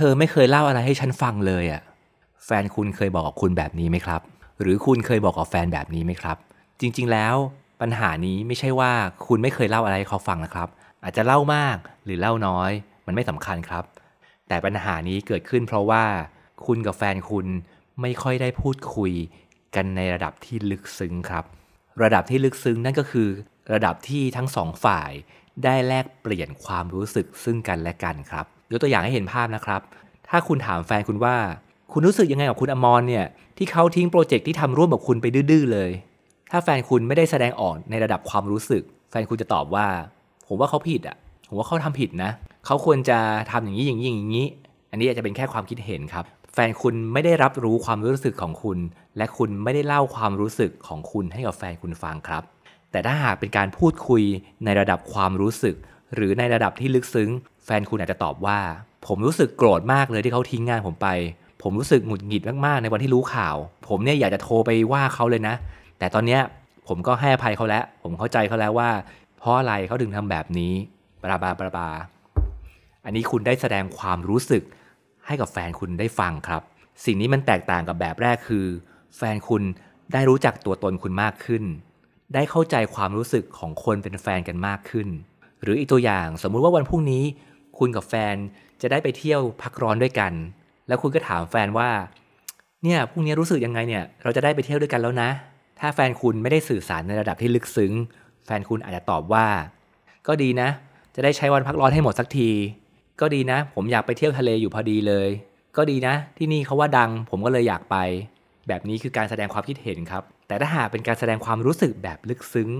เธอไม่เคยเล่าอะไรให้ฉันฟังเลยอะ่ะแฟนคุณเคยบอกกับคุณแบบนี้ไหมครับ หรือคุณเคยบอกกับแฟนแบบนี้ไหมครับ จริงๆแล้วปัญหานี้ไม่ใช่ว่าคุณไม่เคยเล่าอะไรให้เขาฟังนะครับ อาจจะเล่ามากหรือเล่าน้อย มันไม่สำคัญครับ แต่ปัญหานี้เกิดขึ้นเพราะว่าคุณกับแฟนคุณไม่ค่อยได้พูดคุยกันในระดับที่ลึกซึ้งครับ ระดับที่ลึกซึ้งนั่นก็คือ ระดับที่ทั้งสองฝ่ายได้แลกเปลี่ยนความรู้สึกซึ่งกันและกันครับ ยกตัวอย่างให้เห็นภาพนะครับ ถ้าคุณถามแฟนคุณว่า คุณรู้สึกยังไงกับคุณอมรเนี่ยที่เขาทิ้งโปรเจกต์ที่ทำร่วมกับคุณไปดื้อเลย ถ้าแฟนคุณไม่ได้แสดงออกในระดับความรู้สึก แฟนคุณจะตอบว่า ผมว่าเขาผิดอะ ผมว่าเขาทำผิดนะ เขาควรจะทำอย่างนี้อย่างนี้อย่างนี้ อันนี้อาจจะเป็นแค่ความคิดเห็นครับ แฟนคุณไม่ได้รับรู้ความรู้สึกของคุณ และคุณไม่ได้เล่าความรู้สึกของคุณให้กับแฟนคุณฟังครับ แต่ถ้าหากเป็นการพูดคุยในระดับความรู้สึก หรือในระดับที่ลึกซึ้ง แฟนคุณอาจจะตอบว่า ผมรู้สึกโกรธมากเลยที่เขาทิ้งงานผมไป ผมรู้สึกหงุดหงิดมากๆ ในวันที่รู้ข่าว ผมเนี่ยอยากจะโทรไปว่าเขาเลยนะ แต่ตอนเนี้ยผมก็ให้อภัยเขาแล้ว ผมเข้าใจเขาแล้วว่า เพราะอะไรเขาถึงทำแบบนี้บลาบลาบลาบลาอันนี้คุณได้แสดงความรู้สึกให้กับแฟนคุณได้ฟังครับ สิ่งนี้มันแตกต่างกับแบบแรกคือ แฟนคุณได้รู้จักตัวตนคุณมากขึ้น ได้เข้าใจความรู้สึกของคนเป็นแฟนกันมากขึ้น หรืออีกตัวอย่างสมมุติว่าวันพรุ่งนี้ คุณกับแฟนจะได้ไปเที่ยวพักร้อนด้วยกัน แล้วคุณก็ถามแฟนว่า เนี่ยพรุ่งนี้รู้สึกยังไงเนี่ย เราจะได้ไปเที่ยวด้วยกันแล้วนะ ถ้าแฟนคุณไม่ได้สื่อสารในระดับที่ลึกซึ้ง แฟนคุณอาจจะตอบว่า ก็ดีนะ จะได้ใช้วันพักร้อนให้หมดสักที ก็ดีนะ ผมอยากไปเที่ยวทะเลอยู่พอดีเลย ก็ดีนะ ที่นี่เขาว่าดัง ผมก็เลยอยากไป แบบนี้คือการแสดงความคิดเห็นครับ แต่ถ้าหากเป็นการแสดงความรู้สึกแบบลึกซึ้ง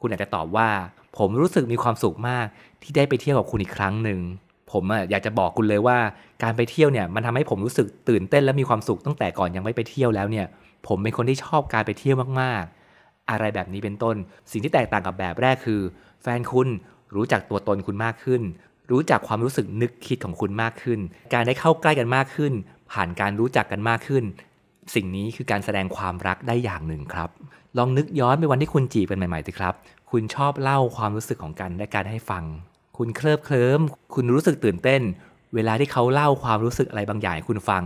คุณอาจจะตอบว่า ผมรู้สึกมีความสุขมากที่ได้ไปเที่ยวกับคุณอีกครั้งหนึ่งผมอยากจะบอกคุณเลยว่าการไปเที่ยวเนี่ยมันทำให้ผมรู้สึกตื่นเต้นและมีความสุขตั้งแต่ก่อนยังไม่ไปเที่ยวแล้วเนี่ย ผมเป็นคนที่ชอบการไปเที่ยวมากๆ อะไรแบบนี้เป็นต้น สิ่งที่แตกต่างกับแบบแรกคือ แฟนคุณรู้จักตัวตนคุณมากขึ้น รู้จักความรู้สึกนึกคิดของคุณมากขึ้น การได้เข้าใกล้กันมากขึ้น ผ่านการรู้จักกันมากขึ้น สิ่งนี้คือการแสดงความรักได้อย่างหนึ่งครับ ลองนึกย้อนไปวันที่คุณจีบกันใหม่ๆสิครับ คุณชอบเล่าความรู้สึกของกันและการให้ฟัง คุณเคลิบเคลิ้ม คุณรู้สึกตื่นเต้น เวลาที่เขาเล่าความรู้สึกอะไรบางอย่างให้คุณฟัง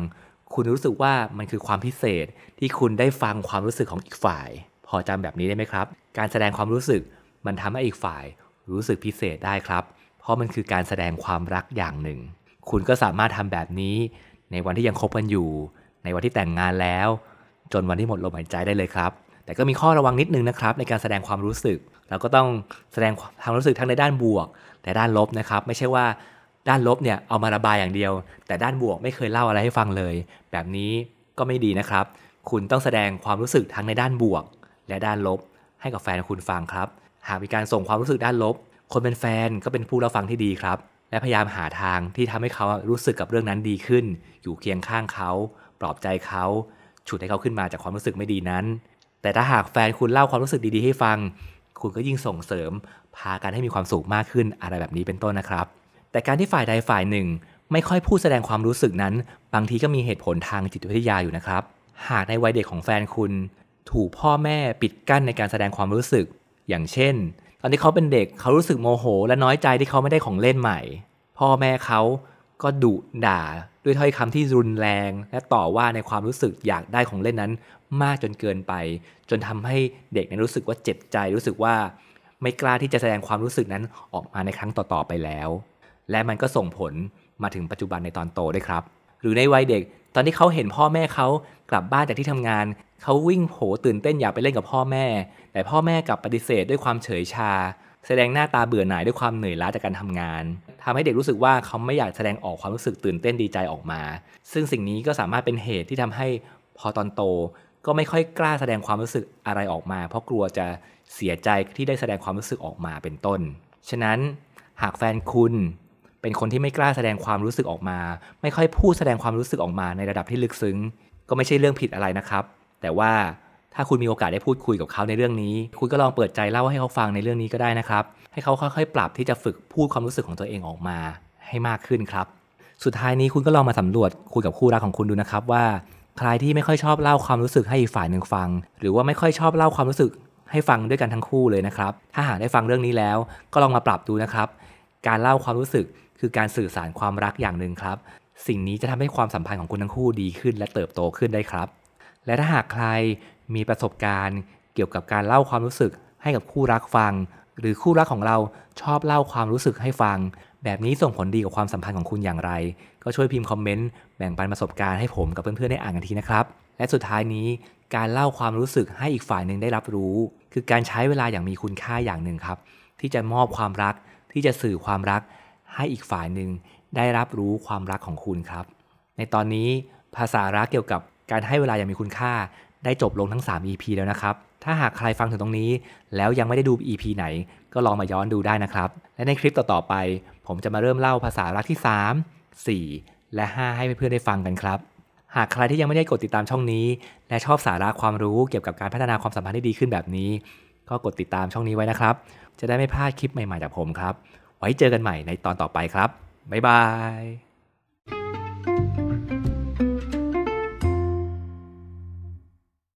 คุณรู้สึกว่ามันคือความพิเศษที่คุณได้ฟังความรู้สึกของอีกฝ่าย พอจำแบบนี้ได้ไหมครับ การแสดงความรู้สึกมันทำให้อีกฝ่าย รู้สึกพิเศษได้ครับ เพราะมันคือการแสดงความรักอย่างหนึ่ง คุณก็สามารถทำแบบนี้ ในวันที่ยังคบกันอยู่ ในวันที่แต่งงานแล้ว จนวันที่หมดลมหายใจได้เลยครับ แต่ก็มีข้อระวังนิดนึงนะครับในการแสดงความรู้สึก เราก็ต้องแสดงความรู้สึกทั้งในด้านบวกและด้านลบนะครับ ไม่ใช่ว่าด้านลบเนี่ยเอามาระบายอย่างเดียว แต่ด้านบวกไม่เคยเล่าอะไรให้ฟังเลย แบบนี้ก็ไม่ดีนะครับ คุณต้องแสดงความรู้สึกทั้งในด้านบวก และด้านลบ ให้กับแฟนคุณฟังครับ หากมีการส่งความรู้สึกด้านลบ คนเป็นแฟนก็เป็นผู้รับฟังที่ดีครับ และพยายามหาทางที่ทำให้เขารู้สึกกับเรื่องนั้นดีขึ้น อยู่เคียงข้างเขาปลอบใจเขาฉุดให้เขาขึ้นมาจากความรู้สึกไม่ดีนั้น แต่ถ้าหากแฟนคุณเล่าความรู้สึกดีๆให้ฟัง คุณก็ยิ่งส่งเสริม พากันให้มีความสุขมากขึ้นอะไรแบบนี้เป็นต้นนะครับ แต่การที่ฝ่ายใดฝ่ายหนึ่ง ไม่ค่อยพูดแสดงความรู้สึกนั้น บางทีก็มีเหตุผลทางจิตวิทยาอยู่นะครับ หากในวัยเด็กของแฟนคุณ ถูกพ่อแม่ปิดกั้นในการแสดงความรู้สึก อย่างเช่น ตอนที่เขาเป็นเด็กเขารู้สึกโมโห และน้อยใจที่เขาไม่ได้ของเล่นใหม่ พ่อแม่เขา ก็ดุด่าด้วยถ้อยคำที่รุนแรง และต่อว่าในความรู้สึกอยากได้ของเล่นนั้น มากจนเกินไป จนทำให้เด็กนั้นรู้สึกว่าเจ็บใจ รู้สึกว่าไม่กล้าที่จะแสดงความรู้สึกนั้นออกมาในครั้งต่อๆไปแล้ว และมันก็ส่งผลมาถึงปัจจุบันในตอนโตด้วยครับ หรือในวัยเด็ก ตอนที่เขาเห็นพ่อแม่เขากลับบ้านจากที่ทำงาน เขาวิ่งโผตื่นเต้นอยากไปเล่นกับพ่อแม่ แต่พ่อแม่กลับปฏิเสธด้วยความเฉยชา แสดงหน้าตาเบื่อหน่ายด้วยความเหนื่อยล้าจากการทำงาน ทำให้เด็กรู้สึกว่าเขาไม่อยากแสดงออกความรู้สึกตื่นเต้นดีใจออกมา ซึ่งสิ่งนี้ก็สามารถเป็นเหตุที่ทำให้พอตอนโต ก็ไม่ค่อยกล้าแสดงความรู้สึกอะไรออกมา เพราะกลัวจะเสียใจที่ได้แสดงความรู้สึกออกมาเป็นต้น ฉะนั้นหากแฟนคุณเป็นคนที่ไม่กล้าแสดงความรู้สึกออกมา ไม่ค่อยพูดแสดงความรู้สึกออกมาในระดับที่ลึกซึ้ง ก็ไม่ใช่เรื่องผิดอะไรนะครับ แต่ว่า ถ้าคุณมีโอกาสได้พูดคุยกับเขาในเรื่องนี้ คุณก็ลองเปิดใจเล่าให้เขาฟังในเรื่องนี้ก็ได้นะครับ ให้เขาค่อยๆ ปรับที่จะฝึกพูดความรู้สึกของตัวเองออกมาให้มากขึ้นครับ สุดท้ายนี้คุณก็ลองมาสำรวจคุยกับคู่รักของคุณดูนะครับว่า ใครที่ไม่ค่อยชอบเล่าความรู้สึกให้อีกฝ่ายหนึ่งฟัง หรือว่าไม่ค่อยชอบเล่าความรู้สึกให้ฟังด้วยกันทั้งคู่เลยนะครับ ถ้าหากได้ฟังเรื่องนี้แล้ว ก็ลองมาปรับดูนะครับ การเล่าความรู้สึกคือการสื่อสารความรักอย่างหนึ่งครับ สิ่งนี้จะทำให้ความสัมพันธ์ของคุณทั้งคู่ดีขึ้นและเติบโตขึ้นได้ครับ และถ้าหากใคร มีประสบการณ์เกี่ยวกับการเล่าความรู้สึกให้กับคู่รักฟัง หรือคู่รักของเราชอบเล่าความรู้สึกให้ฟัง แบบนี้ส่งผลดีกับความสัมพันธ์ของคุณอย่างไร ก็ช่วยพิมพ์คอมเมนต์แบ่งปันประสบการณ์ให้ผมกับเพื่อนๆได้อ่านกันทีนะครับและสุดท้ายนี้การเล่าความรู้สึกให้อีกฝ่ายหนึ่งได้รับรู้ คือการใช้เวลาอย่างมีคุณค่าอย่างหนึ่งครับ ที่จะมอบความรักที่จะสื่อความรัก ให้อีกฝ่ายหนึ่งได้รับรู้ความรักของคุณครับ ในตอนนี้ภาษารักเกี่ยวกับการให้เวลาอย่างมีคุณค่า ได้จบลงทั้ง 3 EP แล้วนะครับ ถ้าหากใครฟังถึงตรงนี้ แล้วยังไม่ได้ดู EP ไหน ก็ลองมาย้อนดูได้นะครับ และในคลิปต่อๆไป ผมจะมาเริ่มเล่าภาษารักที่ 3 4 และ 5 ให้เพื่อนๆได้ฟังกันครับ หากใครที่ยังไม่ได้กดติดตามช่องนี้ และชอบสาระความรู้เกี่ยวกับการพัฒนาความสัมพันธ์ให้ดีขึ้นแบบนี้ ก็กดติดตามช่องนี้ไว้นะครับ จะได้ไม่พลาดคลิปใหม่ๆจากผมครับ ไว้เจอกันใหม่ในตอนต่อไปครับบ๊ายบาย